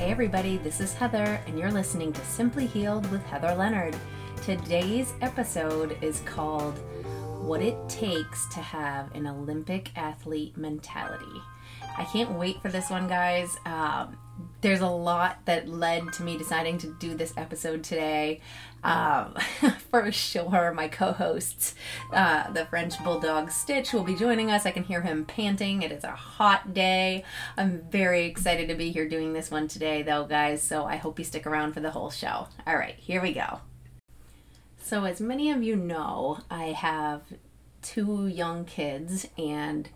Hey, everybody, this is Heather, and you're listening to Simply Healed with Heather Leonard. Today's episode is called What It Takes to Have an Olympic Athlete Mentality. I can't wait for this one, guys. Um, there's a lot that led to me deciding to do this episode today. Um, for sure, my co hosts, uh, the French Bulldog Stitch, will be joining us. I can hear him panting. It is a hot day. I'm very excited to be here doing this one today, though, guys. So I hope you stick around for the whole show. All right, here we go. So, as many of you know, I have two young kids and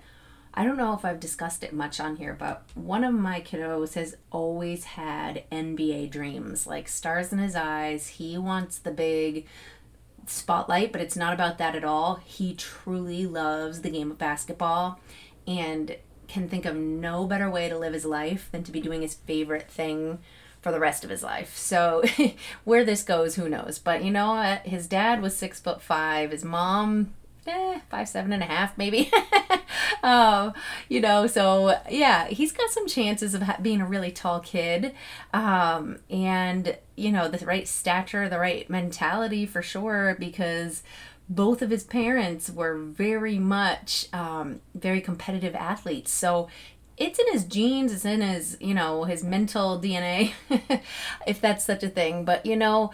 I don't know if I've discussed it much on here, but one of my kiddos has always had NBA dreams, like stars in his eyes. He wants the big spotlight, but it's not about that at all. He truly loves the game of basketball and can think of no better way to live his life than to be doing his favorite thing for the rest of his life. So where this goes, who knows? But you know what? His dad was six foot five. His mom eh, five, seven and a half, maybe. um, you know, so yeah, he's got some chances of being a really tall kid. Um, and, you know, the right stature, the right mentality for sure, because both of his parents were very much um, very competitive athletes. So it's in his genes, it's in his, you know, his mental DNA, if that's such a thing. But, you know,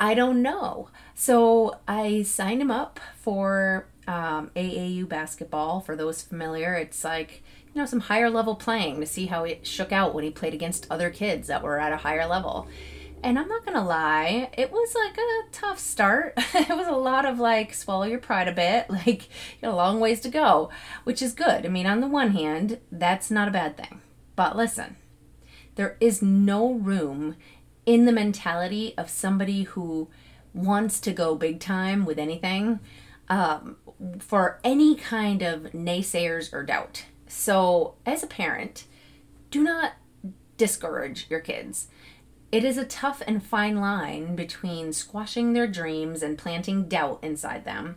I don't know. So I signed him up for um, AAU basketball. For those familiar, it's like you know some higher level playing to see how it shook out when he played against other kids that were at a higher level. And I'm not gonna lie, it was like a tough start. it was a lot of like swallow your pride a bit, like you got a long ways to go, which is good. I mean, on the one hand, that's not a bad thing. But listen, there is no room in the mentality of somebody who wants to go big time with anything um, for any kind of naysayers or doubt. So, as a parent, do not discourage your kids. It is a tough and fine line between squashing their dreams and planting doubt inside them,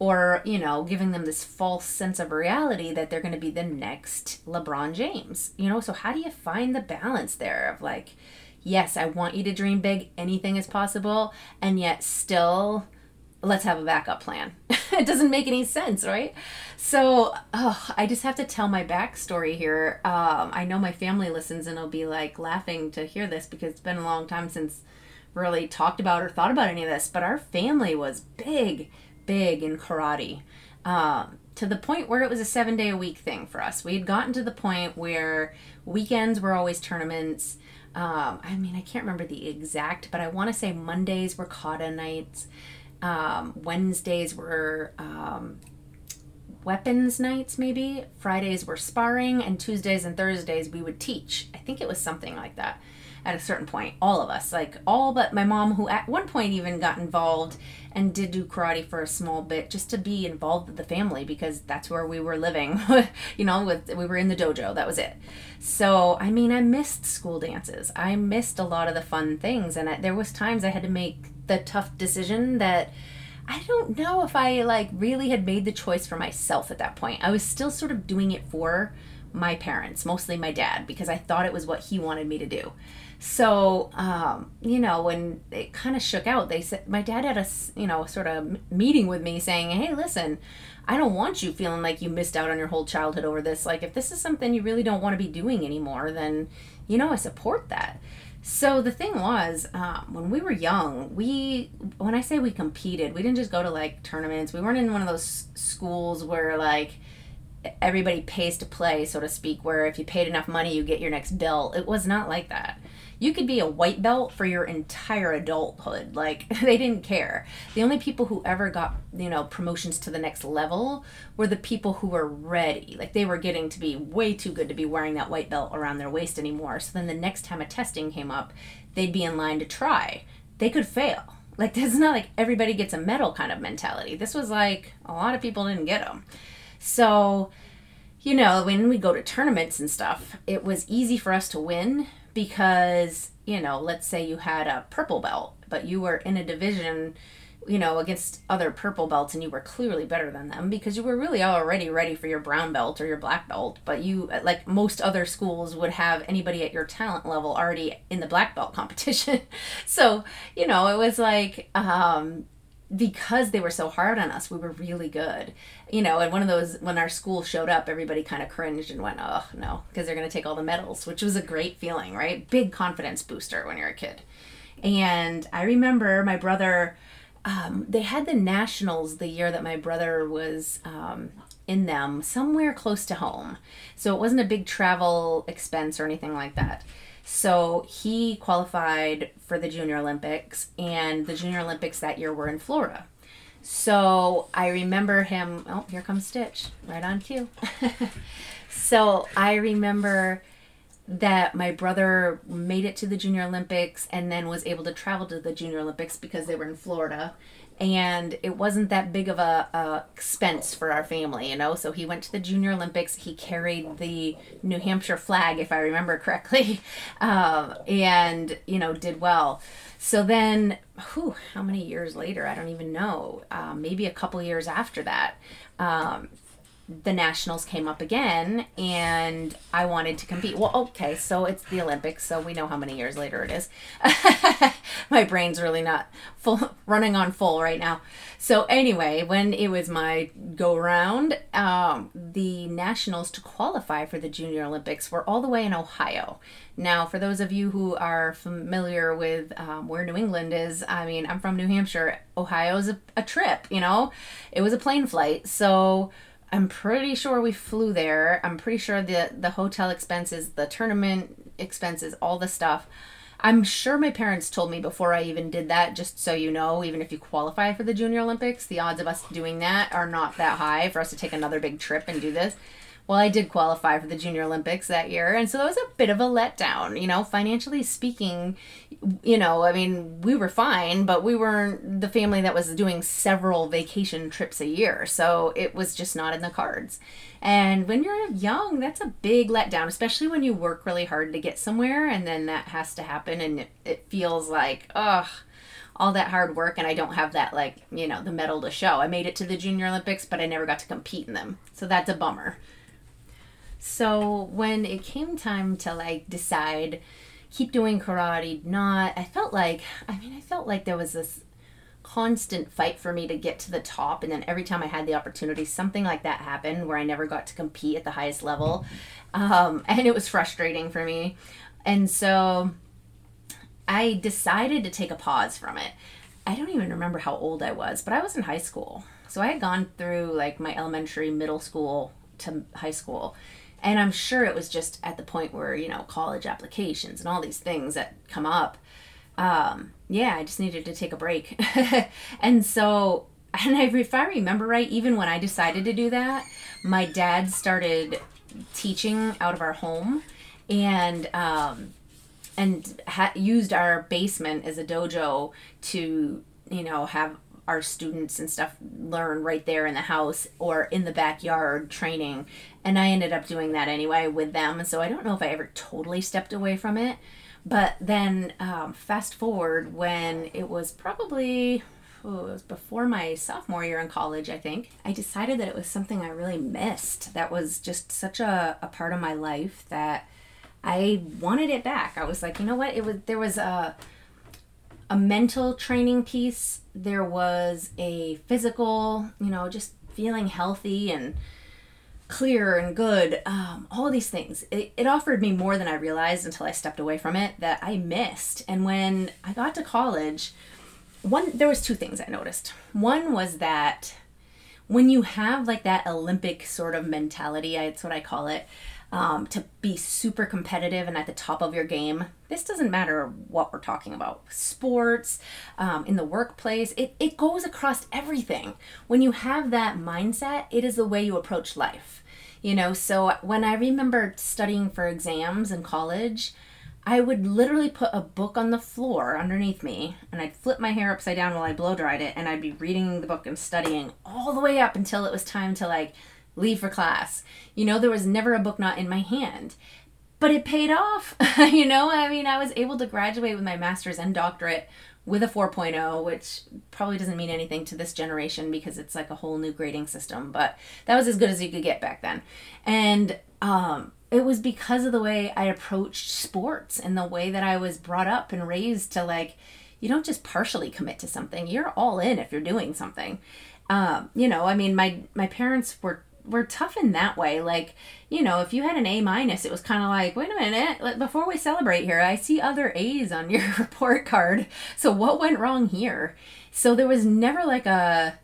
or, you know, giving them this false sense of reality that they're going to be the next LeBron James. You know, so how do you find the balance there of like, yes, I want you to dream big, anything is possible, and yet still let's have a backup plan. it doesn't make any sense, right? So, oh, I just have to tell my backstory here. Um, I know my family listens and will be like laughing to hear this because it's been a long time since really talked about or thought about any of this. But our family was big, big in karate. Um, to the point where it was a seven day a week thing for us. We had gotten to the point where weekends were always tournaments um, I mean, I can't remember the exact, but I want to say Mondays were kata nights. Um, Wednesdays were um, weapons nights, maybe. Fridays were sparring, and Tuesdays and Thursdays we would teach. I think it was something like that at a certain point. All of us, like all but my mom, who at one point even got involved and did do karate for a small bit just to be involved with the family because that's where we were living. you know, with we were in the dojo. That was it. So I mean, I missed school dances. I missed a lot of the fun things, and I, there was times I had to make the tough decision that. I don't know if I like really had made the choice for myself at that point. I was still sort of doing it for my parents, mostly my dad, because I thought it was what he wanted me to do. So, um, you know, when it kind of shook out, they said, my dad had a, you know, sort of meeting with me saying, hey, listen, I don't want you feeling like you missed out on your whole childhood over this. Like, if this is something you really don't want to be doing anymore, then, you know, I support that. So the thing was, um, when we were young, we, when I say we competed, we didn't just go to like tournaments. We weren't in one of those schools where like, everybody pays to play, so to speak, where if you paid enough money, you get your next bill. It was not like that you could be a white belt for your entire adulthood. Like they didn't care. The only people who ever got, you know, promotions to the next level were the people who were ready. Like they were getting to be way too good to be wearing that white belt around their waist anymore. So then the next time a testing came up, they'd be in line to try. They could fail. Like this is not like everybody gets a medal kind of mentality. This was like a lot of people didn't get them. So, you know, when we go to tournaments and stuff, it was easy for us to win because you know let's say you had a purple belt but you were in a division you know, against other purple belts and you were clearly better than them because you were really already ready for your brown belt or your black belt. But you, like most other schools, would have anybody at your talent level already in the black belt competition. so, you know, it was like, um, because they were so hard on us, we were really good. You know, and one of those, when our school showed up, everybody kind of cringed and went, oh, no, because they're going to take all the medals, which was a great feeling, right? Big confidence booster when you're a kid. And I remember my brother, um, they had the nationals the year that my brother was um, in them, somewhere close to home. So it wasn't a big travel expense or anything like that. So he qualified for the Junior Olympics, and the Junior Olympics that year were in Florida. So I remember him. Oh, here comes Stitch, right on cue. so I remember that my brother made it to the Junior Olympics and then was able to travel to the Junior Olympics because they were in Florida and it wasn't that big of a, a, expense for our family, you know. So he went to the Junior Olympics. He carried the New Hampshire flag, if I remember correctly, um, and you know did well. So then, whew, how many years later? I don't even know. Um, maybe a couple years after that. Um, the nationals came up again and I wanted to compete. Well, okay, so it's the Olympics, so we know how many years later it is. my brain's really not full running on full right now. So anyway, when it was my go round, um, the nationals to qualify for the Junior Olympics were all the way in Ohio. Now, for those of you who are familiar with um, where New England is, I mean, I'm from New Hampshire. Ohio's a, a trip, you know. It was a plane flight, so I'm pretty sure we flew there. I'm pretty sure the the hotel expenses, the tournament expenses, all the stuff. I'm sure my parents told me before I even did that, just so you know, even if you qualify for the Junior Olympics, the odds of us doing that are not that high for us to take another big trip and do this well, I did qualify for the Junior Olympics that year, and so that was a bit of a letdown. You know, financially speaking, you know, I mean, we were fine, but we weren't the family that was doing several vacation trips a year, so it was just not in the cards. And when you're young, that's a big letdown, especially when you work really hard to get somewhere, and then that has to happen, and it, it feels like, ugh all that hard work and I don't have that like, you know, the medal to show. I made it to the Junior Olympics, but I never got to compete in them. So that's a bummer. So when it came time to like decide keep doing karate, not, I felt like, I mean, I felt like there was this constant fight for me to get to the top and then every time i had the opportunity something like that happened where i never got to compete at the highest level. Um, and it was frustrating for me. And so i decided to take a pause from it. I don't even remember how old i was but i was in high school. So i had gone through like my elementary middle school to high school and I'm sure it was just at the point where, you know, college applications and all these things that come up. Um, yeah, I just needed to take a break. and so, and I, if I remember right, even when I decided to do that, my dad started teaching out of our home and, um, and ha- used our basement as a dojo to, you know, have our students and stuff learn right there in the house or in the backyard training. And I ended up doing that anyway with them. So I don't know if I ever totally stepped away from it. But then um, fast forward when it was probably oh, it was before my sophomore year in college, I think. I decided that it was something I really missed. That was just such a, a part of my life that I wanted it back. I was like, you know what? It was there was a a mental training piece. There was a physical, you know, just feeling healthy and clear and good. Um, all these things. It, it offered me more than I realized until I stepped away from it that I missed. And when I got to college, one there was two things I noticed. One was that when you have like that Olympic sort of mentality, it's what I call it, um, to be super competitive and at the top of your game. This doesn't matter what we're talking about sports, um, in the workplace, it, it goes across everything. When you have that mindset, it is the way you approach life. You know, so when I remember studying for exams in college, I would literally put a book on the floor underneath me and I'd flip my hair upside down while I blow dried it and I'd be reading the book and studying all the way up until it was time to like leave for class. You know, there was never a book not in my hand. But it paid off. you know, I mean, I was able to graduate with my master's and doctorate with a 4.0, which probably doesn't mean anything to this generation because it's like a whole new grading system, but that was as good as you could get back then. And um, it was because of the way I approached sports and the way that I was brought up and raised to like, you don't just partially commit to something, you're all in if you're doing something. Um, you know, I mean, my, my parents were were tough in that way. Like, you know, if you had an A minus, it was kind of like, wait a minute, before we celebrate here, I see other A's on your report card. So what went wrong here? So there was never like a,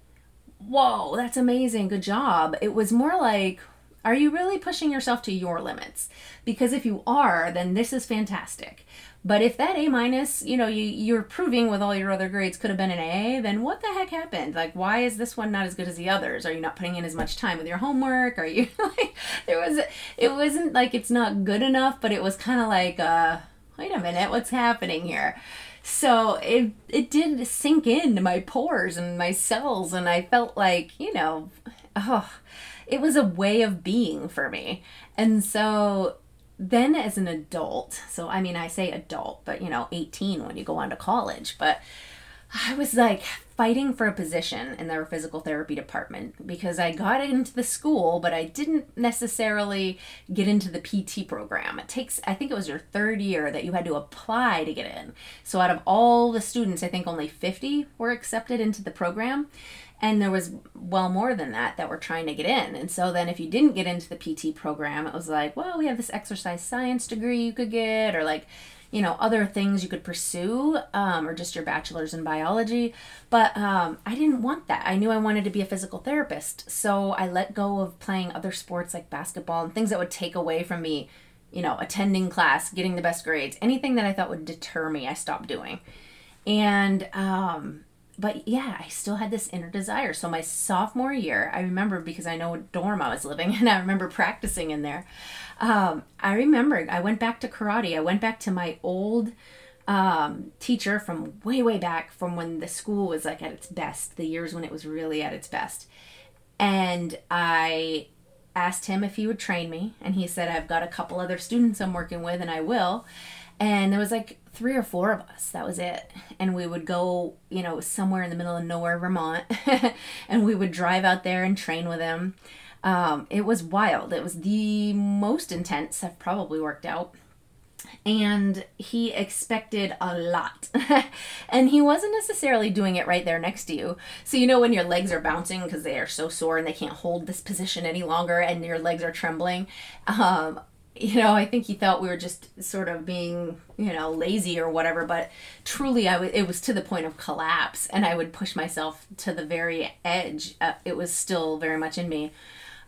whoa, that's amazing, good job. It was more like, are you really pushing yourself to your limits? Because if you are, then this is fantastic. But if that A minus, you know, you you're proving with all your other grades could have been an A, then what the heck happened? Like, why is this one not as good as the others? Are you not putting in as much time with your homework? Are you like there was it wasn't like it's not good enough, but it was kind of like, uh, wait a minute, what's happening here? So it it did sink into my pores and my cells, and I felt like you know, oh, it was a way of being for me, and so then as an adult, so I mean, I say adult, but you know, 18 when you go on to college, but I was like fighting for a position in their physical therapy department because I got into the school, but I didn't necessarily get into the PT program. It takes, I think it was your third year that you had to apply to get in. So out of all the students, I think only 50 were accepted into the program and there was well more than that that were trying to get in. And so then if you didn't get into the pt program it was like well we have this exercise science degree you could get or like you know other things you could pursue um, or just your bachelor's in biology. But um, i didn't want that. I knew i wanted to be a physical therapist. So i let go of playing other sports like basketball and things that would take away from me you know attending class getting the best grades anything that i thought would deter me i stopped doing. And um, but yeah, I still had this inner desire. So my sophomore year, I remember because I know what dorm I was living and I remember practicing in there. Um, I remember I went back to karate. I went back to my old um, teacher from way, way back from when the school was like at its best, the years when it was really at its best. And I asked him if he would train me. And he said, I've got a couple other students I'm working with and I will and there was like three or four of us. That was it. And we would go you know somewhere in the middle of nowhere vermont and we would drive out there and train with him. Um, it was wild. It was the most intense i've probably worked out. And he expected a lot. and he wasn't necessarily doing it right there next to you. So, you know, when your legs are bouncing because they are so sore and they can't hold this position any longer and your legs are trembling, um, you know, I think he thought we were just sort of being, you know, lazy or whatever. But truly, I w- it was to the point of collapse, and I would push myself to the very edge. Uh, it was still very much in me.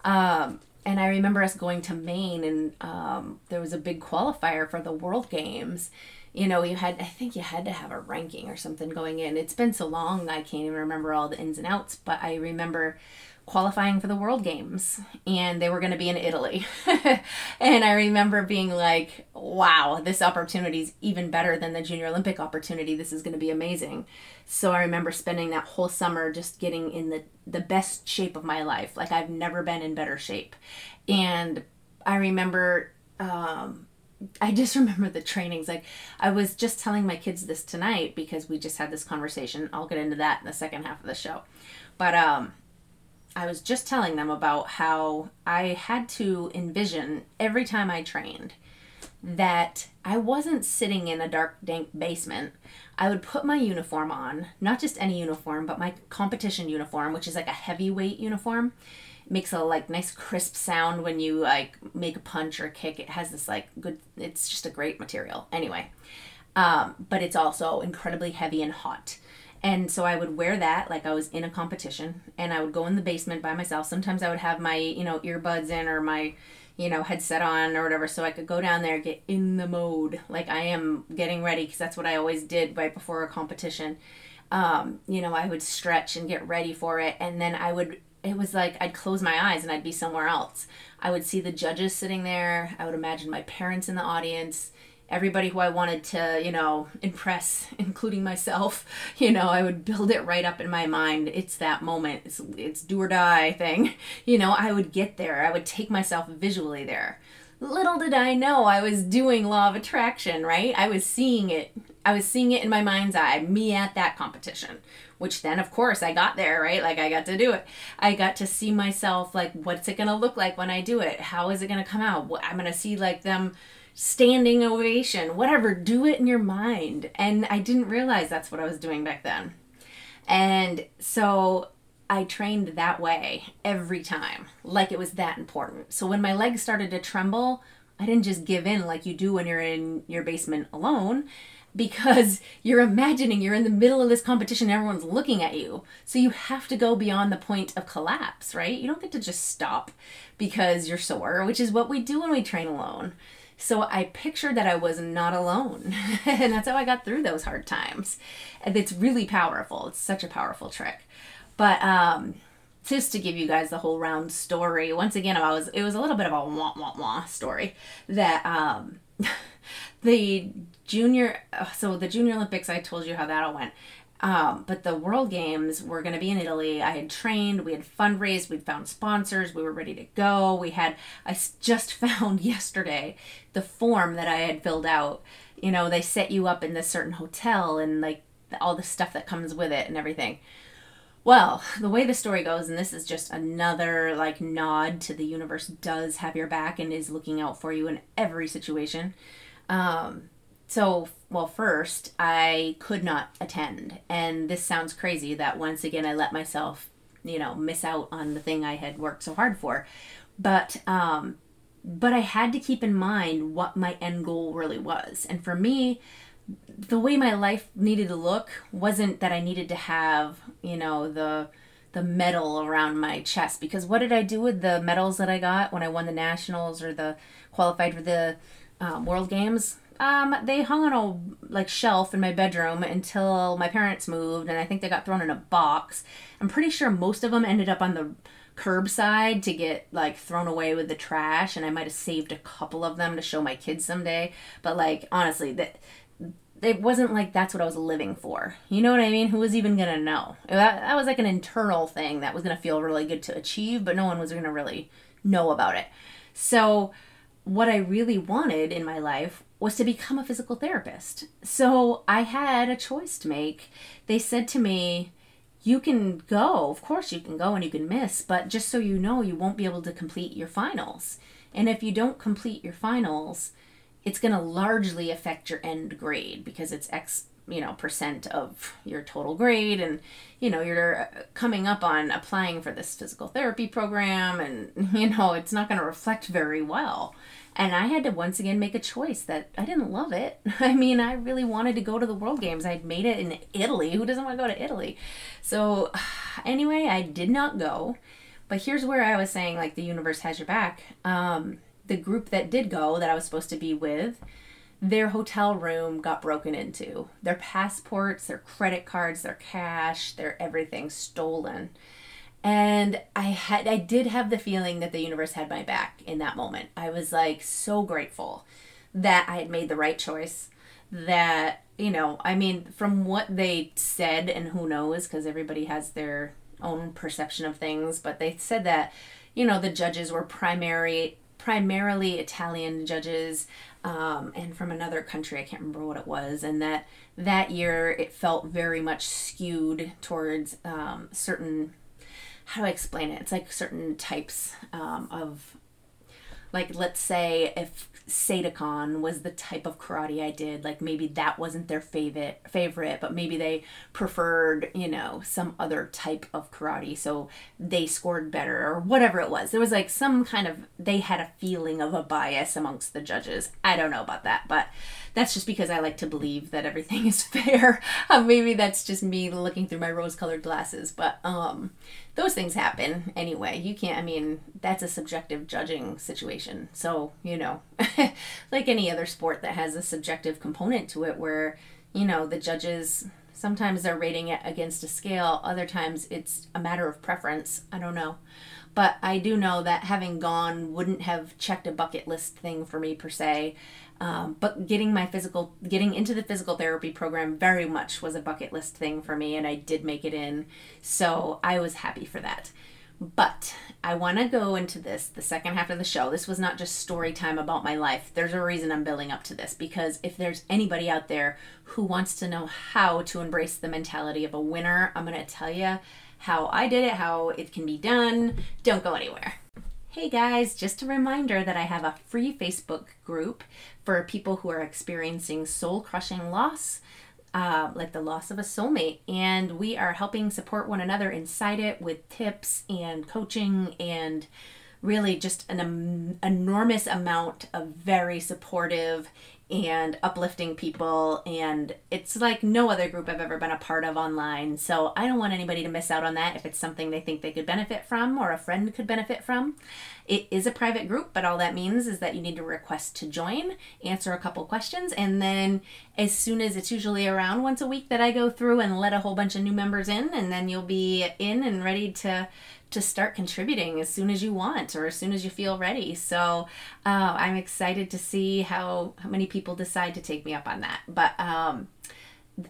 Um, and I remember us going to Maine, and um, there was a big qualifier for the World Games. You know, you had, I think you had to have a ranking or something going in. It's been so long, I can't even remember all the ins and outs, but I remember qualifying for the World Games and they were going to be in Italy. and I remember being like, wow, this opportunity is even better than the Junior Olympic opportunity. This is going to be amazing. So I remember spending that whole summer just getting in the, the best shape of my life. Like I've never been in better shape. And I remember, um, I just remember the trainings. Like I was just telling my kids this tonight because we just had this conversation. I'll get into that in the second half of the show. But um I was just telling them about how I had to envision every time I trained that I wasn't sitting in a dark, dank basement. I would put my uniform on, not just any uniform, but my competition uniform, which is like a heavyweight uniform. Makes a like nice crisp sound when you like make a punch or kick. It has this like good. It's just a great material. Anyway, um, but it's also incredibly heavy and hot. And so I would wear that like I was in a competition and I would go in the basement by myself. Sometimes I would have my, you know, earbuds in or my, you know, headset on or whatever so I could go down there, get in the mode. Like I am getting ready because that's what I always did right before a competition. Um, you know, I would stretch and get ready for it and then I would it was like I'd close my eyes and I'd be somewhere else. I would see the judges sitting there. I would imagine my parents in the audience everybody who I wanted to, you know, impress, including myself, you know, I would build it right up in my mind. It's that moment. It's it's do or die thing. You know, I would get there. I would take myself visually there. Little did I know I was doing law of attraction, right? I was seeing it. I was seeing it in my mind's eye, me at that competition, which then, of course, I got there, right? Like, I got to do it. I got to see myself, like, what's it going to look like when I do it? How is it going to come out? I'm going to see, like, them standing ovation, whatever. Do it in your mind. And I didn't realize that's what I was doing back then. And so I trained that way every time, like it was that important. So when my legs started to tremble, I didn't just give in like you do when you're in your basement alone because you're imagining you're in the middle of this competition and everyone's looking at you. So you have to go beyond the point of collapse right? You don't get to just stop because you're sore which is what we do when we train alone. So i pictured that i was not alone and that's how i got through those hard times. And it's really powerful. It's such a powerful trick but um, just to give you guys the whole round story, once again, I was it was a little bit of a wah wah wah story that um, the junior so the junior Olympics I told you how that all went. Um, but the World Games were going to be in Italy. I had trained, we had fundraised, we'd found sponsors, we were ready to go. We had, I just found yesterday the form that I had filled out. You know, they set you up in this certain hotel and like all the stuff that comes with it and everything. Well, the way the story goes, and this is just another like nod to the universe does have your back and is looking out for you in every situation. Um, so, well, first, I could not attend. And this sounds crazy that once again I let myself, you know, miss out on the thing I had worked so hard for. But, um, but I had to keep in mind what my end goal really was. And for me, the way my life needed to look wasn't that I needed to have, you know, the the medal around my chest because what did I do with the medals that I got when I won the nationals or the qualified for the um, world games? Um, they hung on a like shelf in my bedroom until my parents moved, and I think they got thrown in a box. I'm pretty sure most of them ended up on the curbside to get like thrown away with the trash, and I might have saved a couple of them to show my kids someday. But like honestly, that it wasn't like that's what I was living for. You know what I mean? Who was even gonna know? That, that was like an internal thing that was gonna feel really good to achieve, but no one was gonna really know about it. So, what I really wanted in my life was to become a physical therapist. So, I had a choice to make. They said to me, you can go, of course, you can go and you can miss, but just so you know, you won't be able to complete your finals. And if you don't complete your finals, it's going to largely affect your end grade because it's X, you know, percent of your total grade. And, you know, you're uh, coming up on applying for this physical therapy program and, you know, it's not going to reflect very well. And I had to once again make a choice that I didn't love it. I mean, I really wanted to go to the World Games. I'd made it in Italy. Who doesn't want to go to Italy? So, anyway, I did not go. But here's where I was saying, like, the universe has your back. Um, the group that did go that I was supposed to be with, their hotel room got broken into. Their passports, their credit cards, their cash, their everything stolen. And I had I did have the feeling that the universe had my back in that moment. I was like so grateful that I had made the right choice. That, you know, I mean, from what they said, and who knows, because everybody has their own perception of things, but they said that, you know, the judges were primary primarily Italian judges um, and from another country. I can't remember what it was. And that that year it felt very much skewed towards um, certain. How do I explain it? It's like certain types um, of, like let's say if Seidokan was the type of karate I did. Like maybe that wasn't their favorite favorite, but maybe they preferred, you know, some other type of karate. So they scored better or whatever it was. There was like some kind of they had a feeling of a bias amongst the judges. I don't know about that, but that's just because I like to believe that everything is fair. Uh, maybe that's just me looking through my rose-colored glasses, but um those things happen anyway. You can't, I mean, that's a subjective judging situation. So, you know, like any other sport that has a subjective component to it where, you know, the judges sometimes they're rating it against a scale, other times it's a matter of preference. I don't know. But I do know that having gone wouldn't have checked a bucket list thing for me per se. Um, but getting my physical, getting into the physical therapy program very much was a bucket list thing for me, and I did make it in. So I was happy for that. But I want to go into this the second half of the show. This was not just story time about my life. There's a reason I'm building up to this because if there's anybody out there who wants to know how to embrace the mentality of a winner, I'm going to tell you how I did it, how it can be done. Don't go anywhere. Hey guys, just a reminder that I have a free Facebook group for people who are experiencing soul crushing loss uh, like the loss of a soulmate. And we are helping support one another inside it with tips and coaching and really just an um, enormous amount of very supportive and uplifting people and it's like no other group I've ever been a part of online. So I don't want anybody to miss out on that if it's something they think they could benefit from or a friend could benefit from. It is a private group, but all that means is that you need to request to join, answer a couple questions, and then as soon as it's usually around once a week that I go through and let a whole bunch of new members in, and then you'll be in and ready to to start contributing as soon as you want or as soon as you feel ready. So uh, I'm excited to see how how many people decide to take me up on that. But um,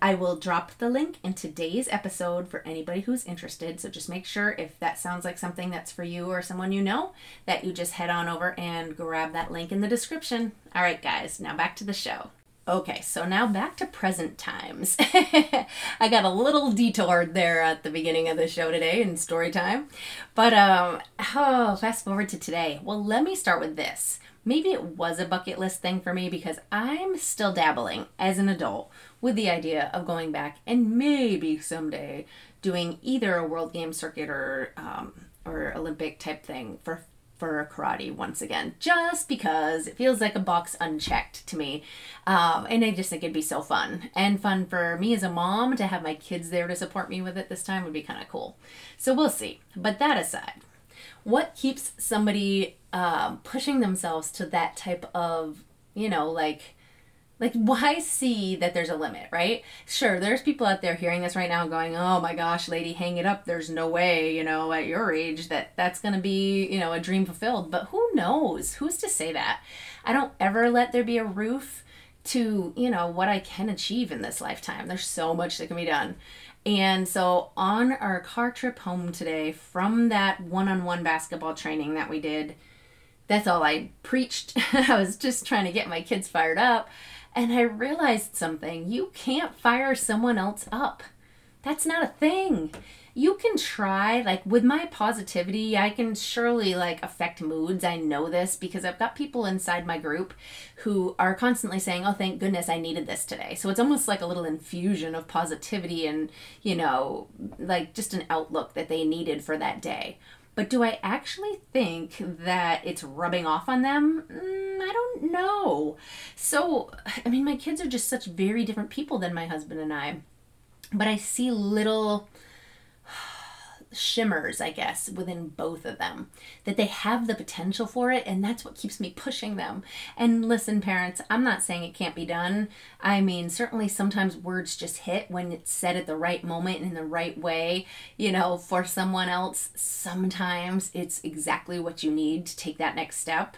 I will drop the link in today's episode for anybody who's interested. So just make sure if that sounds like something that's for you or someone you know, that you just head on over and grab that link in the description. All right, guys, now back to the show. Okay, so now back to present times. I got a little detoured there at the beginning of the show today in story time. But um oh, fast forward to today. Well, let me start with this. Maybe it was a bucket list thing for me because I'm still dabbling as an adult with the idea of going back and maybe someday doing either a world game circuit or um, or Olympic type thing for for karate once again, just because it feels like a box unchecked to me, um, and I just think it'd be so fun and fun for me as a mom to have my kids there to support me with it this time would be kind of cool. So we'll see. But that aside, what keeps somebody um, pushing themselves to that type of you know like like, why see that there's a limit, right? Sure, there's people out there hearing this right now going, oh my gosh, lady, hang it up. There's no way, you know, at your age that that's going to be, you know, a dream fulfilled. But who knows? Who's to say that? I don't ever let there be a roof to, you know, what I can achieve in this lifetime. There's so much that can be done. And so on our car trip home today from that one on one basketball training that we did, that's all I preached. I was just trying to get my kids fired up. And I realized something. You can't fire someone else up. That's not a thing. You can try, like with my positivity, I can surely like affect moods. I know this because I've got people inside my group who are constantly saying, Oh, thank goodness I needed this today. So it's almost like a little infusion of positivity and, you know, like just an outlook that they needed for that day. But do I actually think that it's rubbing off on them? Mm, I don't know. So, I mean, my kids are just such very different people than my husband and I. But I see little shimmers, I guess, within both of them. That they have the potential for it, and that's what keeps me pushing them. And listen, parents, I'm not saying it can't be done. I mean, certainly sometimes words just hit when it's said at the right moment in the right way. You know, for someone else, sometimes it's exactly what you need to take that next step.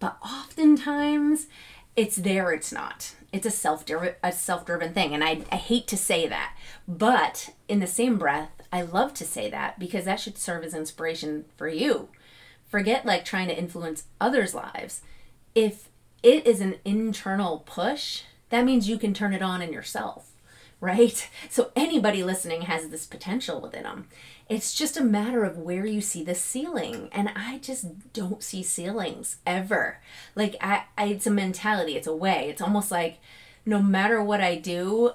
But oftentimes, it's there, it's not. It's a self a self driven thing, and I I hate to say that, but in the same breath, I love to say that because that should serve as inspiration for you. Forget like trying to influence others' lives. If it is an internal push, that means you can turn it on in yourself, right? So anybody listening has this potential within them. It's just a matter of where you see the ceiling. And I just don't see ceilings ever. Like I, I it's a mentality, it's a way. It's almost like no matter what I do,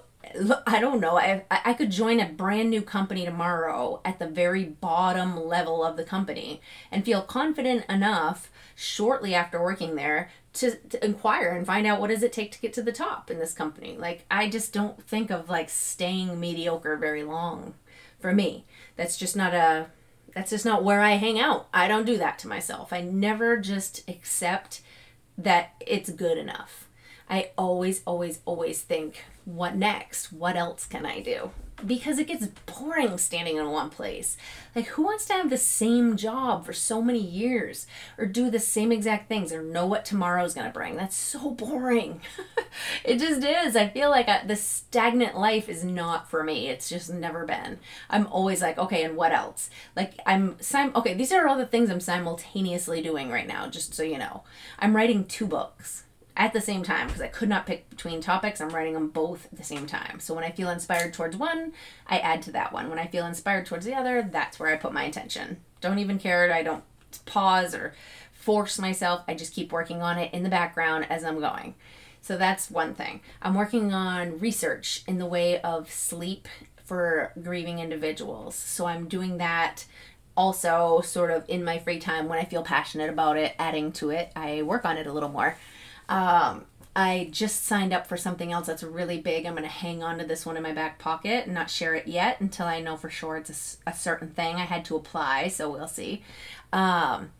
I don't know. I, I could join a brand new company tomorrow at the very bottom level of the company and feel confident enough shortly after working there to, to inquire and find out what does it take to get to the top in this company. Like I just don't think of like staying mediocre very long for me. That's just not a that's just not where I hang out. I don't do that to myself. I never just accept that it's good enough. I always always always think what next? What else can I do? Because it gets boring standing in one place. Like, who wants to have the same job for so many years or do the same exact things or know what tomorrow's going to bring? That's so boring. it just is. I feel like I, the stagnant life is not for me. It's just never been. I'm always like, okay, and what else? Like, I'm, sim- okay, these are all the things I'm simultaneously doing right now, just so you know. I'm writing two books at the same time because I could not pick between topics. I'm writing them both at the same time. So when I feel inspired towards one, I add to that one. When I feel inspired towards the other, that's where I put my attention. Don't even care. I don't pause or force myself. I just keep working on it in the background as I'm going. So that's one thing. I'm working on research in the way of sleep for grieving individuals. So I'm doing that also sort of in my free time when I feel passionate about it, adding to it. I work on it a little more. Um, I just signed up for something else that's really big. I'm going to hang on to this one in my back pocket and not share it yet until I know for sure it's a, a certain thing. I had to apply, so we'll see. Um,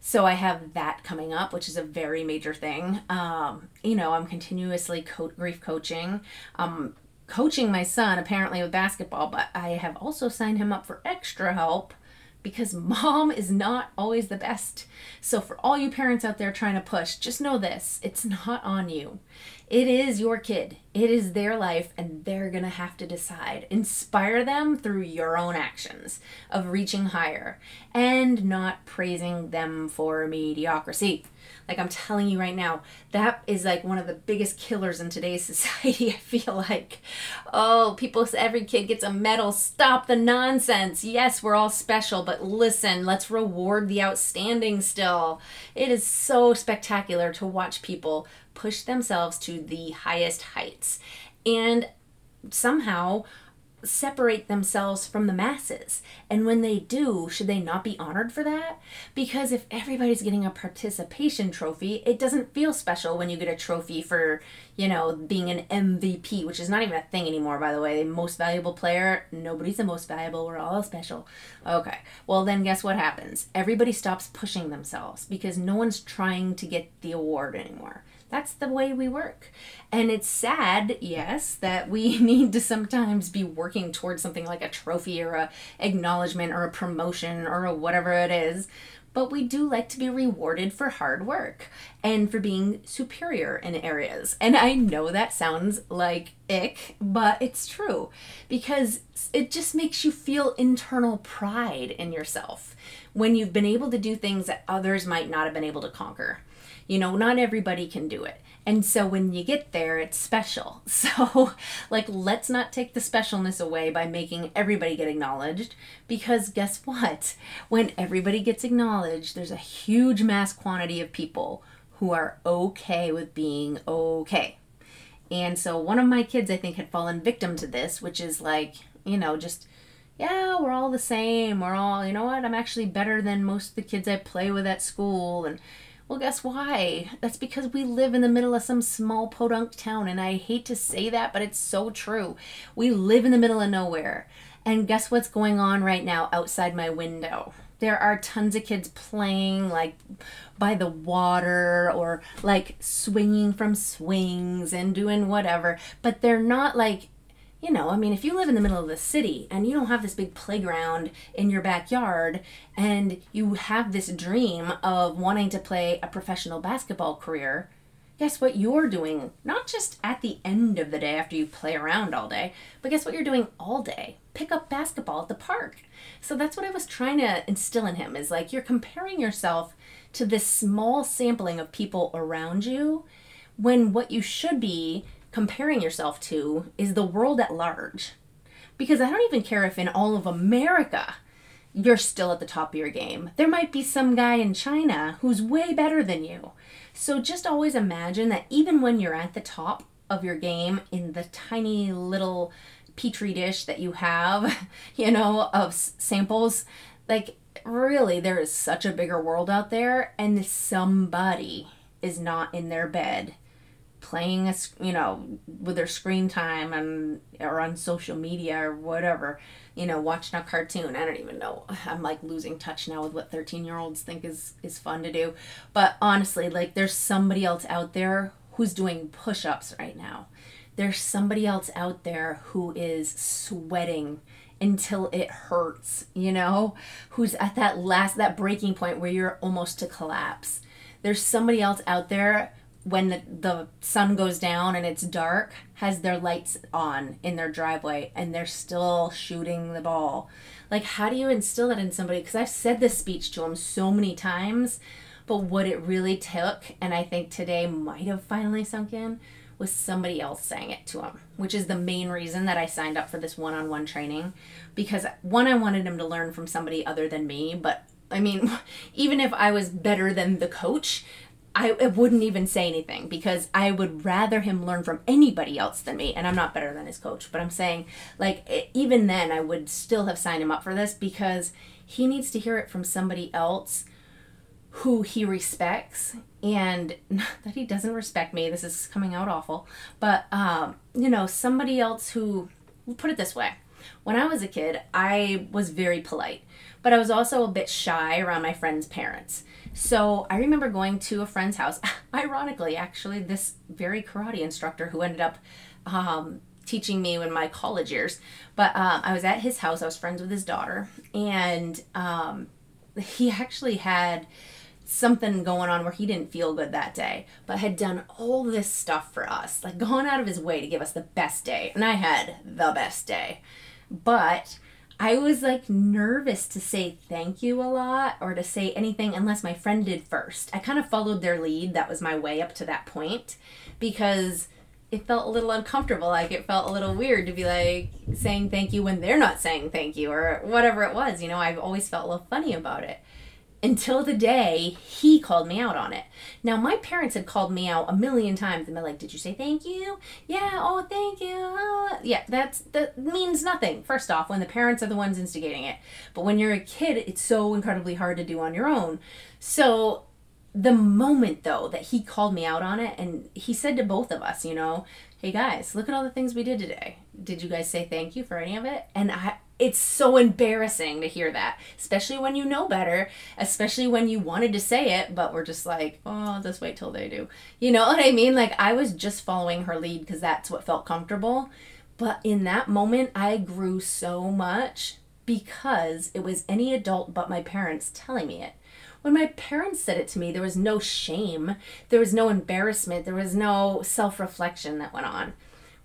so I have that coming up, which is a very major thing. Um, you know, I'm continuously co- grief coaching. Um, coaching my son apparently with basketball, but I have also signed him up for extra help because mom is not always the best. So, for all you parents out there trying to push, just know this it's not on you. It is your kid, it is their life, and they're gonna have to decide. Inspire them through your own actions of reaching higher and not praising them for mediocrity. Like I'm telling you right now, that is like one of the biggest killers in today's society. I feel like, oh, people every kid gets a medal. Stop the nonsense. Yes, we're all special, but listen, let's reward the outstanding still. It is so spectacular to watch people push themselves to the highest heights. And somehow separate themselves from the masses. And when they do, should they not be honored for that? Because if everybody's getting a participation trophy, it doesn't feel special when you get a trophy for, you know, being an MVP, which is not even a thing anymore, by the way. The most valuable player, nobody's the most valuable. We're all special. Okay. Well, then guess what happens? Everybody stops pushing themselves because no one's trying to get the award anymore. That's the way we work. And it's sad, yes, that we need to sometimes be working towards something like a trophy or a acknowledgement or a promotion or a whatever it is. But we do like to be rewarded for hard work and for being superior in areas. And I know that sounds like ick, but it's true because it just makes you feel internal pride in yourself when you've been able to do things that others might not have been able to conquer. You know, not everybody can do it. And so when you get there, it's special. So, like, let's not take the specialness away by making everybody get acknowledged. Because guess what? When everybody gets acknowledged, there's a huge mass quantity of people who are okay with being okay. And so, one of my kids, I think, had fallen victim to this, which is like, you know, just, yeah, we're all the same. We're all, you know what? I'm actually better than most of the kids I play with at school. And, well, guess why? That's because we live in the middle of some small podunk town, and I hate to say that, but it's so true. We live in the middle of nowhere. And guess what's going on right now outside my window? There are tons of kids playing like by the water or like swinging from swings and doing whatever, but they're not like you know, I mean, if you live in the middle of the city and you don't have this big playground in your backyard and you have this dream of wanting to play a professional basketball career, guess what you're doing? Not just at the end of the day after you play around all day, but guess what you're doing all day? Pick up basketball at the park. So that's what I was trying to instill in him is like you're comparing yourself to this small sampling of people around you when what you should be comparing yourself to is the world at large. Because I don't even care if in all of America you're still at the top of your game. There might be some guy in China who's way better than you. So just always imagine that even when you're at the top of your game in the tiny little petri dish that you have, you know, of samples, like really there is such a bigger world out there and somebody is not in their bed playing a you know with their screen time and or on social media or whatever you know watching a cartoon. I don't even know. I'm like losing touch now with what 13 year olds think is is fun to do. But honestly like there's somebody else out there who's doing push-ups right now. There's somebody else out there who is sweating until it hurts, you know, who's at that last, that breaking point where you're almost to collapse. There's somebody else out there when the, the sun goes down and it's dark, has their lights on in their driveway and they're still shooting the ball. Like, how do you instill that in somebody? Because I've said this speech to them so many times, but what it really took, and I think today might have finally sunk in, was somebody else saying it to him, which is the main reason that I signed up for this one on one training. Because one, I wanted him to learn from somebody other than me, but I mean, even if I was better than the coach, I, I wouldn't even say anything because I would rather him learn from anybody else than me. And I'm not better than his coach, but I'm saying, like, even then, I would still have signed him up for this because he needs to hear it from somebody else who he respects and not that he doesn't respect me this is coming out awful but um, you know somebody else who put it this way when i was a kid i was very polite but i was also a bit shy around my friends parents so i remember going to a friend's house ironically actually this very karate instructor who ended up um, teaching me in my college years but um, i was at his house i was friends with his daughter and um, he actually had something going on where he didn't feel good that day, but had done all this stuff for us, like gone out of his way to give us the best day. And I had the best day. But I was like nervous to say thank you a lot or to say anything unless my friend did first. I kind of followed their lead. That was my way up to that point because it felt a little uncomfortable. Like it felt a little weird to be like saying thank you when they're not saying thank you or whatever it was. You know, I've always felt a little funny about it until the day he called me out on it. Now, my parents had called me out a million times and been like, Did you say thank you? Yeah, oh, thank you. Oh. Yeah, that's that means nothing, first off, when the parents are the ones instigating it. But when you're a kid, it's so incredibly hard to do on your own. So, the moment though that he called me out on it, and he said to both of us, you know, hey guys, look at all the things we did today. Did you guys say thank you for any of it? And I, it's so embarrassing to hear that, especially when you know better, especially when you wanted to say it, but we're just like, oh, just wait till they do. You know what I mean? Like, I was just following her lead because that's what felt comfortable. But in that moment, I grew so much because it was any adult but my parents telling me it. When my parents said it to me, there was no shame, there was no embarrassment, there was no self reflection that went on.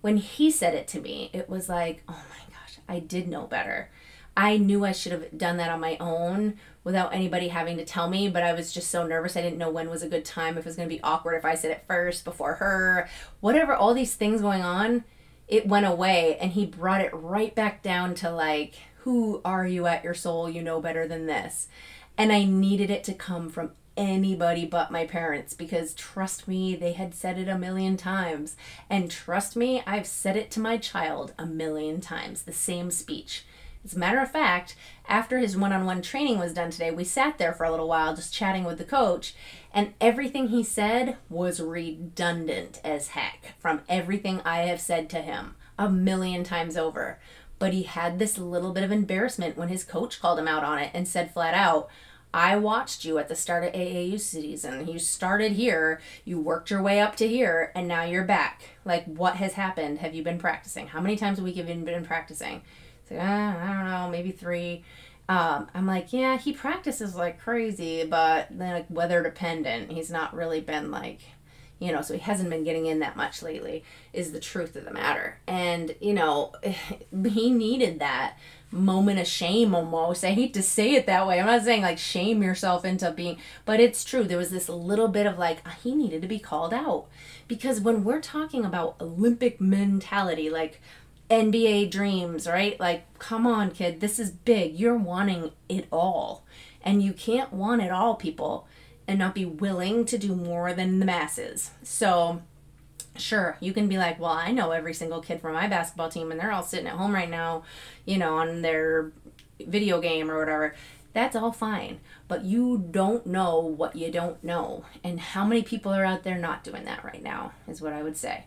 When he said it to me, it was like, oh my I did know better. I knew I should have done that on my own without anybody having to tell me, but I was just so nervous. I didn't know when was a good time, if it was going to be awkward if I said it first before her, whatever, all these things going on. It went away and he brought it right back down to like, who are you at your soul? You know better than this. And I needed it to come from anybody but my parents because trust me, they had said it a million times. And trust me, I've said it to my child a million times, the same speech. As a matter of fact, after his one on one training was done today, we sat there for a little while just chatting with the coach, and everything he said was redundant as heck from everything I have said to him a million times over. But he had this little bit of embarrassment when his coach called him out on it and said flat out, I watched you at the start of AAU season. You started here, you worked your way up to here, and now you're back. Like, what has happened? Have you been practicing? How many times a week have you been practicing? It's like, ah, I don't know, maybe three. Um, I'm like, yeah, he practices like crazy, but then like weather dependent. He's not really been like, you know, so he hasn't been getting in that much lately, is the truth of the matter. And, you know, he needed that moment of shame almost. I hate to say it that way. I'm not saying like shame yourself into being, but it's true. There was this little bit of like, he needed to be called out. Because when we're talking about Olympic mentality, like NBA dreams, right? Like, come on, kid, this is big. You're wanting it all. And you can't want it all, people, and not be willing to do more than the masses. So, sure you can be like well i know every single kid from my basketball team and they're all sitting at home right now you know on their video game or whatever that's all fine but you don't know what you don't know and how many people are out there not doing that right now is what i would say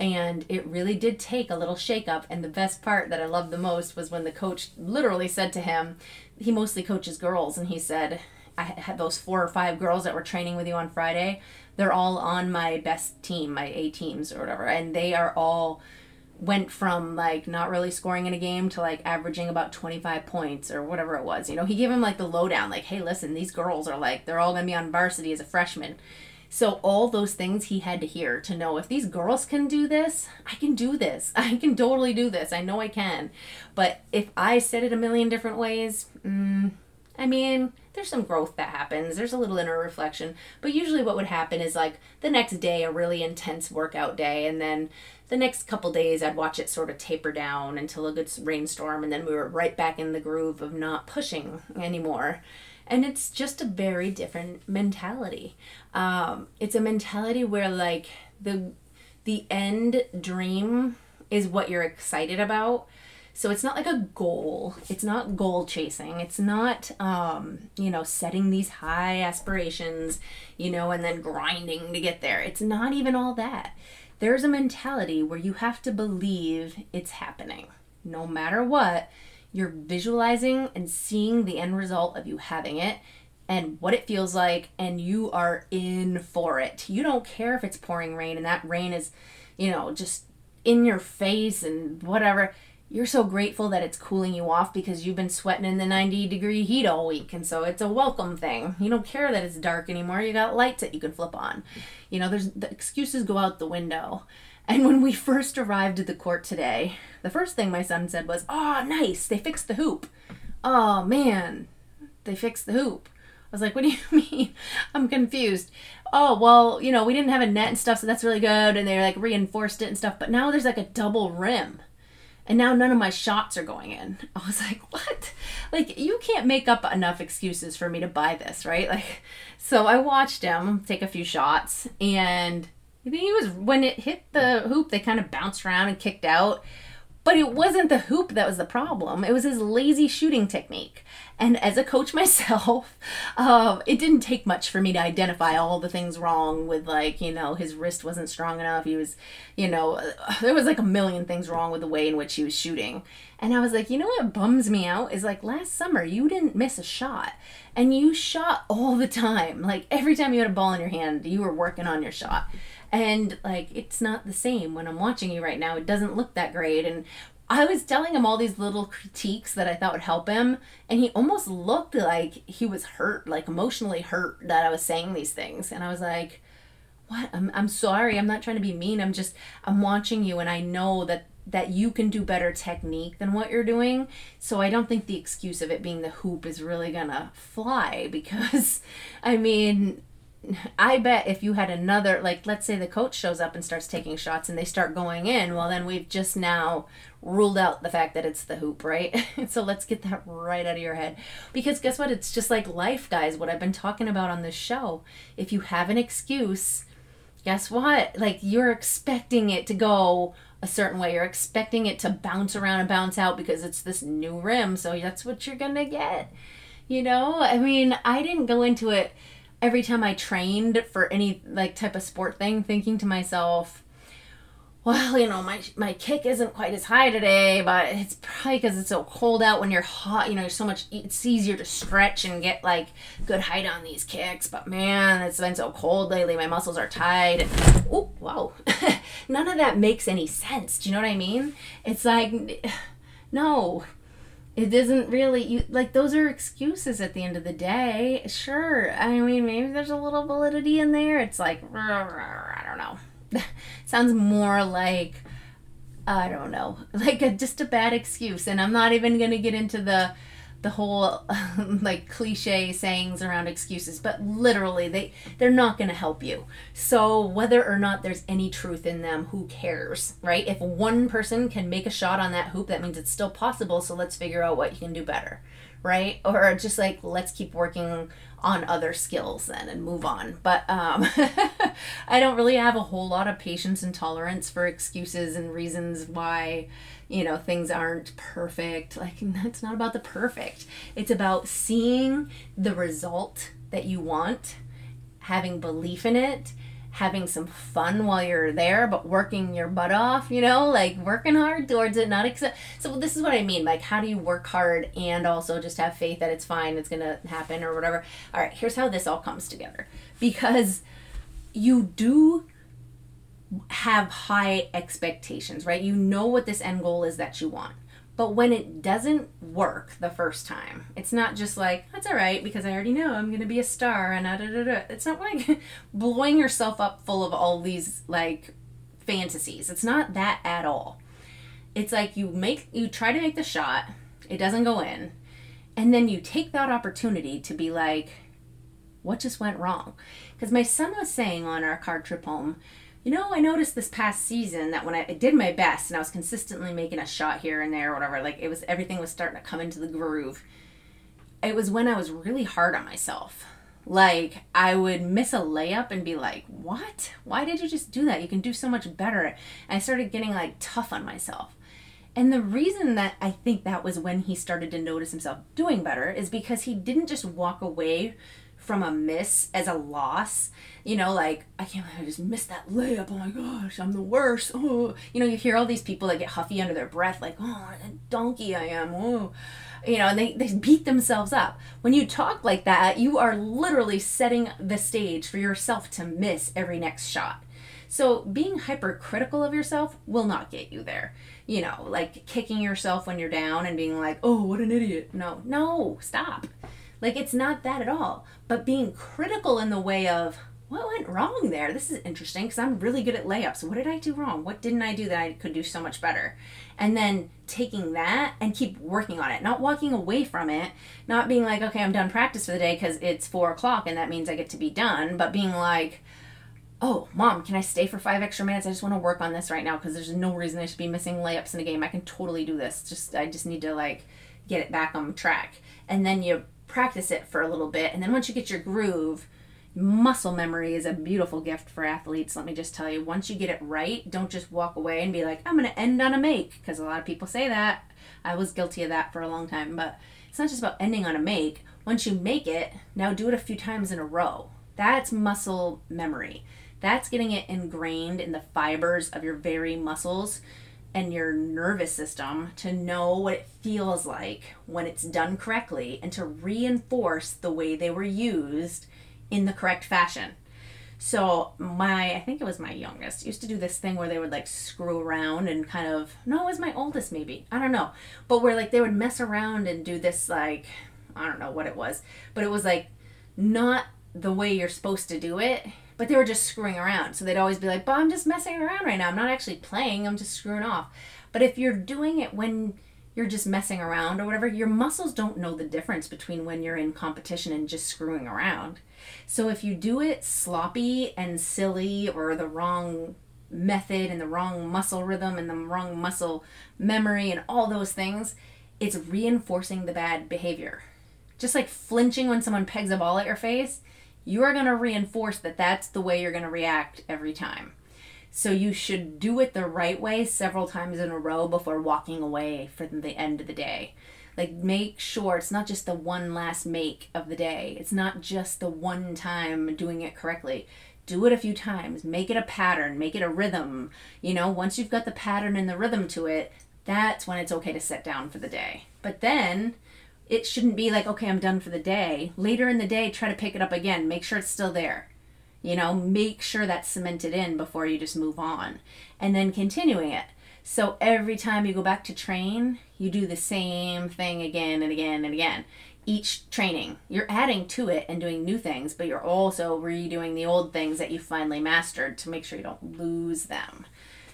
and it really did take a little shakeup and the best part that i loved the most was when the coach literally said to him he mostly coaches girls and he said I had those four or five girls that were training with you on Friday. They're all on my best team, my A teams or whatever, and they are all went from like not really scoring in a game to like averaging about 25 points or whatever it was. You know, he gave him like the lowdown like, hey, listen, these girls are like, they're all going to be on varsity as a freshman. So all those things he had to hear to know if these girls can do this, I can do this. I can totally do this. I know I can. But if I said it a million different ways, mm, I mean, there's some growth that happens. There's a little inner reflection. But usually what would happen is like the next day, a really intense workout day, and then the next couple days I'd watch it sort of taper down until a good rainstorm, and then we were right back in the groove of not pushing anymore and it's just a very different mentality um, it's a mentality where like the the end dream is what you're excited about so it's not like a goal. It's not goal chasing. It's not um, you know setting these high aspirations you know and then grinding to get there. It's not even all that. There's a mentality where you have to believe it's happening. No matter what you're visualizing and seeing the end result of you having it and what it feels like, and you are in for it. You don't care if it's pouring rain and that rain is, you know, just in your face and whatever. You're so grateful that it's cooling you off because you've been sweating in the 90 degree heat all week. And so it's a welcome thing. You don't care that it's dark anymore. You got lights that you can flip on. You know, there's the excuses go out the window. And when we first arrived at the court today, the first thing my son said was, Oh, nice, they fixed the hoop. Oh, man, they fixed the hoop. I was like, What do you mean? I'm confused. Oh, well, you know, we didn't have a net and stuff, so that's really good. And they like reinforced it and stuff. But now there's like a double rim. And now none of my shots are going in. I was like, What? Like, you can't make up enough excuses for me to buy this, right? Like, so I watched him take a few shots and he was when it hit the hoop, they kind of bounced around and kicked out. But it wasn't the hoop that was the problem. It was his lazy shooting technique. And as a coach myself, uh, it didn't take much for me to identify all the things wrong with, like, you know, his wrist wasn't strong enough. He was, you know, uh, there was like a million things wrong with the way in which he was shooting. And I was like, you know what bums me out is like last summer, you didn't miss a shot. And you shot all the time. Like every time you had a ball in your hand, you were working on your shot. And like it's not the same when i'm watching you right now. It doesn't look that great. And i was telling him all these little critiques that i thought would help him. And he almost looked like he was hurt like emotionally hurt that i was saying these things. And i was like what? I'm, I'm sorry. I'm not trying to be mean. I'm just i'm watching you. And i know that that you can do better technique than what you're doing. So I don't think the excuse of it being the hoop is really gonna fly because I mean I bet if you had another, like, let's say the coach shows up and starts taking shots and they start going in, well, then we've just now ruled out the fact that it's the hoop, right? so let's get that right out of your head. Because guess what? It's just like life, guys, what I've been talking about on this show. If you have an excuse, guess what? Like, you're expecting it to go a certain way. You're expecting it to bounce around and bounce out because it's this new rim. So that's what you're to get. You know? I mean, I didn't go into it every time I trained for any like type of sport thing, thinking to myself, well, you know, my my kick isn't quite as high today, but it's probably because it's so cold out. When you're hot, you know, so much. It's easier to stretch and get like good height on these kicks. But man, it's been so cold lately. My muscles are tight. Oh, wow! None of that makes any sense. Do you know what I mean? It's like, no, it doesn't really you like those are excuses at the end of the day sure i mean maybe there's a little validity in there it's like i don't know sounds more like i don't know like a, just a bad excuse. And i'm not even going to get into the the whole like cliche sayings around excuses but literally they they're not going to help you. So whether or not there's any truth in them who cares right? If one person can make a shot on that hoop that means it's still possible so let's figure out what you can do better right? Or just like let's keep working on other skills then and move on. But um i don't really have a whole lot of patience and tolerance for excuses and reasons why you know things aren't perfect. Like it's not about the perfect. It's about seeing the result that you want having belief in it having some fun while you're there, but working your butt off, you know, like working hard towards it, not accept. So this is what I mean. Like, how do you work hard and also just have faith that it's fine, it's gonna happen or whatever? All right, here's how this all comes together. Because you do have high expectations, right? You know what this end goal is that you want. But when it doesn't work the first time, it's not just like, that's all right because I already know I'm going to be a star and da da da da. It's not like blowing yourself up full of all these like fantasies. It's not that at all. It's like you make, you try to make the shot, it doesn't go in, and then you take that opportunity to be like, what just went wrong? Because my son was saying on our car trip home, you know, I noticed this past season that when I, I, did my best and I was consistently making a shot here and there or whatever, like it was everything was starting to come into the groove. It was when I was really hard on myself. Like I would miss a layup and be like, "What? Why did you just do that? You can do so much better." And I started getting like tough on myself. And the reason that I think that was when he started to notice himself doing better is because he didn't just walk away from a miss as a loss. You know, like, I can't believe I just missed that layup. Oh my gosh, I'm the worst. Oh, you know, you hear all these people that get huffy under their breath, like, oh, what a donkey I am. Oh, you know, and they, they beat themselves up. When you talk like that, you are literally setting the stage for yourself to miss every next shot. So being hypercritical of yourself will not get you there. You know, like kicking yourself when you're down and being like, oh, what an idiot. No, no, stop. Like it's not that at all. But being critical in the way of what went wrong there? This is interesting because I'm really good at layups. What did I do wrong? What didn't I do that I could do so much better? And then taking that and keep working on it, not walking away from it, not being like, okay, I'm done practice for the day because it's four o'clock and that means I get to be done, but being like, oh, mom, can I stay for five extra minutes? I just want to work on this right now because there's no reason I should be missing layups in a game. I can totally do this. Just I just need to like get it back on track. And then you practice it for a little bit. And then once you get your groove, muscle memory is a beautiful gift for athletes. Let me just tell you, once you get it right, don't just walk away and be like, I'm going to end on a make, because a lot of people say that. I was guilty of that for a long time, but it's not just about ending on a make. Once you make it, now do it a few times in a row. That's muscle memory. That's getting it ingrained in the fibers of your very muscles and your nervous system to know what it feels like when it's done correctly and to reinforce the way they were used in the correct fashion. So my I think it was my youngest used to do this thing where they would like screw around and kind of no, it was my oldest maybe. I don't know. But where like they would mess around and do this like I don't know what it was, but it was like not the way you're supposed to do it but they were just screwing around. So they'd always be like, but I'm just messing around right now. I'm not actually playing, I'm just screwing off. But if you're doing it when you're just messing around or whatever, your muscles don't know the difference between when you're in competition and just screwing around. So if you do it sloppy and silly or the wrong method and the wrong muscle rhythm and the wrong muscle memory and all those things, it's reinforcing the bad behavior. Just like flinching when someone pegs a ball at your face, you are going to reinforce that that's the way you're going to react every time. So you should do it the right way several times in a row before walking away from the end of the day. Like make sure it's not just the one last make of the day. It's not just the one time doing it correctly. Do it a few times. Make it a pattern, make it a rhythm. You know, once you've got the pattern and the rhythm to it, that's when it's okay to sit down for the day. But then it shouldn't be like, okay, I'm done for the day. Later in the day, try to pick it up again. Make sure it's still there. You know, make sure that's cemented in before you just move on. And then continuing it. So every time you go back to train, you do the same thing again and again and again. Each training, you're adding to it and doing new things, but you're also redoing the old things that you finally mastered to make sure you don't lose them.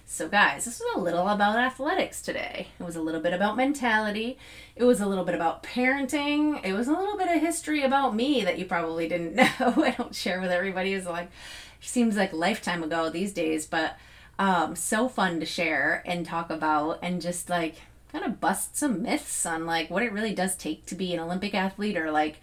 So, guys, this was a little about athletics today. It was a little bit about mentality. It was a little bit about parenting. It was a little bit of history about me that you probably didn't know. I don't share with everybody. It's like, seems like lifetime ago these days, but um, so fun to share and talk about and just like kind of bust some myths on like what it really does take to be an Olympic athlete or like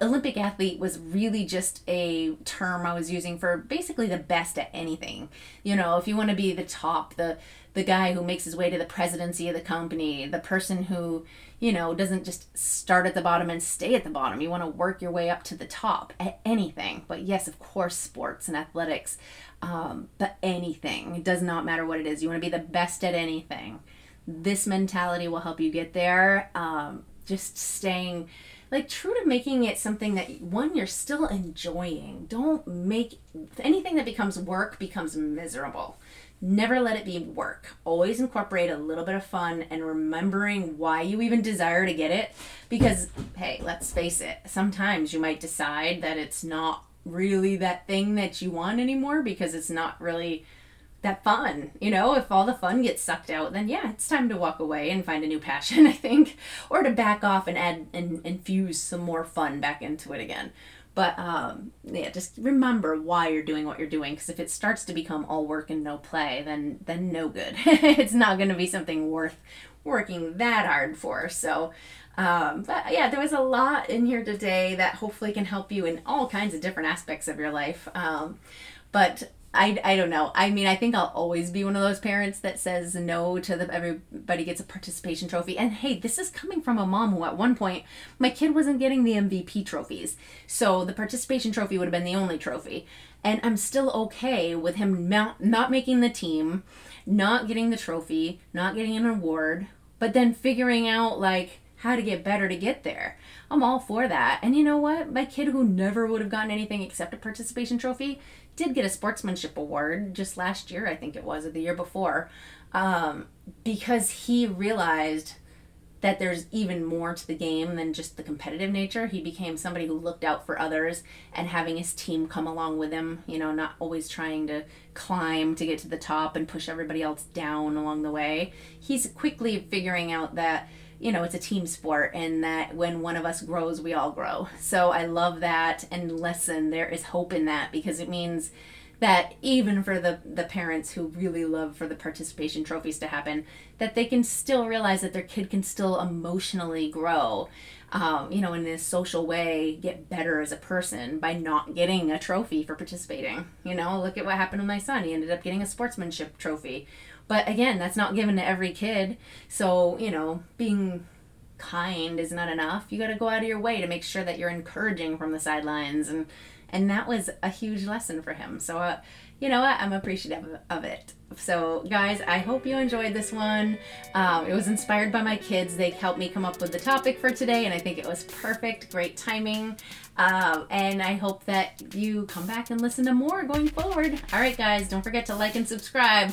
Olympic athlete was really just a term I was using for basically the best at anything. You know, if you want to be the top, the the guy who makes his way to the presidency of the company, the person who, you know, doesn't just start at the bottom and stay at the bottom. You want to work your way up to the top at anything. But yes, of course, sports and athletics, um, but anything. It does not matter what it is. You want to be the best at anything. This mentality will help you get there. Um, just staying like true to making it something that one you're still enjoying. Don't make anything that becomes work becomes miserable. Never let it be work. Always incorporate a little bit of fun and remembering why you even desire to get it. Because hey let's face it sometimes you might decide that it's not really that thing that you want anymore because it's not really that fun. You know, if all the fun gets sucked out, then yeah, it's time to walk away and find a new passion, I think, or to back off and add and infuse some more fun back into it again. But um, yeah, just remember why you're doing what you're doing. Because if it starts to become all work and no play, then then no good. it's not going to be something worth working that hard for. So, um, but yeah, there was a lot in here today that hopefully can help you in all kinds of different aspects of your life. Um, but I, I don't know. I mean, I think I'll always be one of those parents that says no to the everybody gets a participation trophy. And hey, this is coming from a mom who at one point my kid wasn't getting the MVP trophies. So the participation trophy would have been the only trophy. And I'm still okay with him not, not making the team, not getting the trophy, not getting an award, but then figuring out like how to get better to get there. I'm all for that. And you know what? My kid who never would have gotten anything except a participation trophy did get a sportsmanship award just last year, I think it was, or the year before, um, because he realized that there's even more to the game than just the competitive nature. He became somebody who looked out for others and having his team come along with him, you know, not always trying to climb to get to the top and push everybody else down along the way. He's quickly figuring out that you know, it's a team sport and that when one of us grows, we all grow. So I love that. And listen, there is hope in that because it means that even for the, the parents who really love for the participation trophies to happen, that they can still realize that their kid can still emotionally grow, um, you know, in this social way, get better as a person by not getting a trophy for participating. You know, look at what happened with my son. He ended up getting a sportsmanship trophy but again, that's not given to every kid. So, you know, being kind is not enough. You got to go out of your way to make sure that you're encouraging from the sidelines and and that was a huge lesson for him. So, uh, you know what? I'm appreciative of it. So, guys, I hope you enjoyed this one. Um, it was inspired by my kids. They helped me come up with the topic for today, and I think it was perfect. Great timing. Um, and I hope that you come back and listen to more going forward. All right, guys, don't forget to like and subscribe.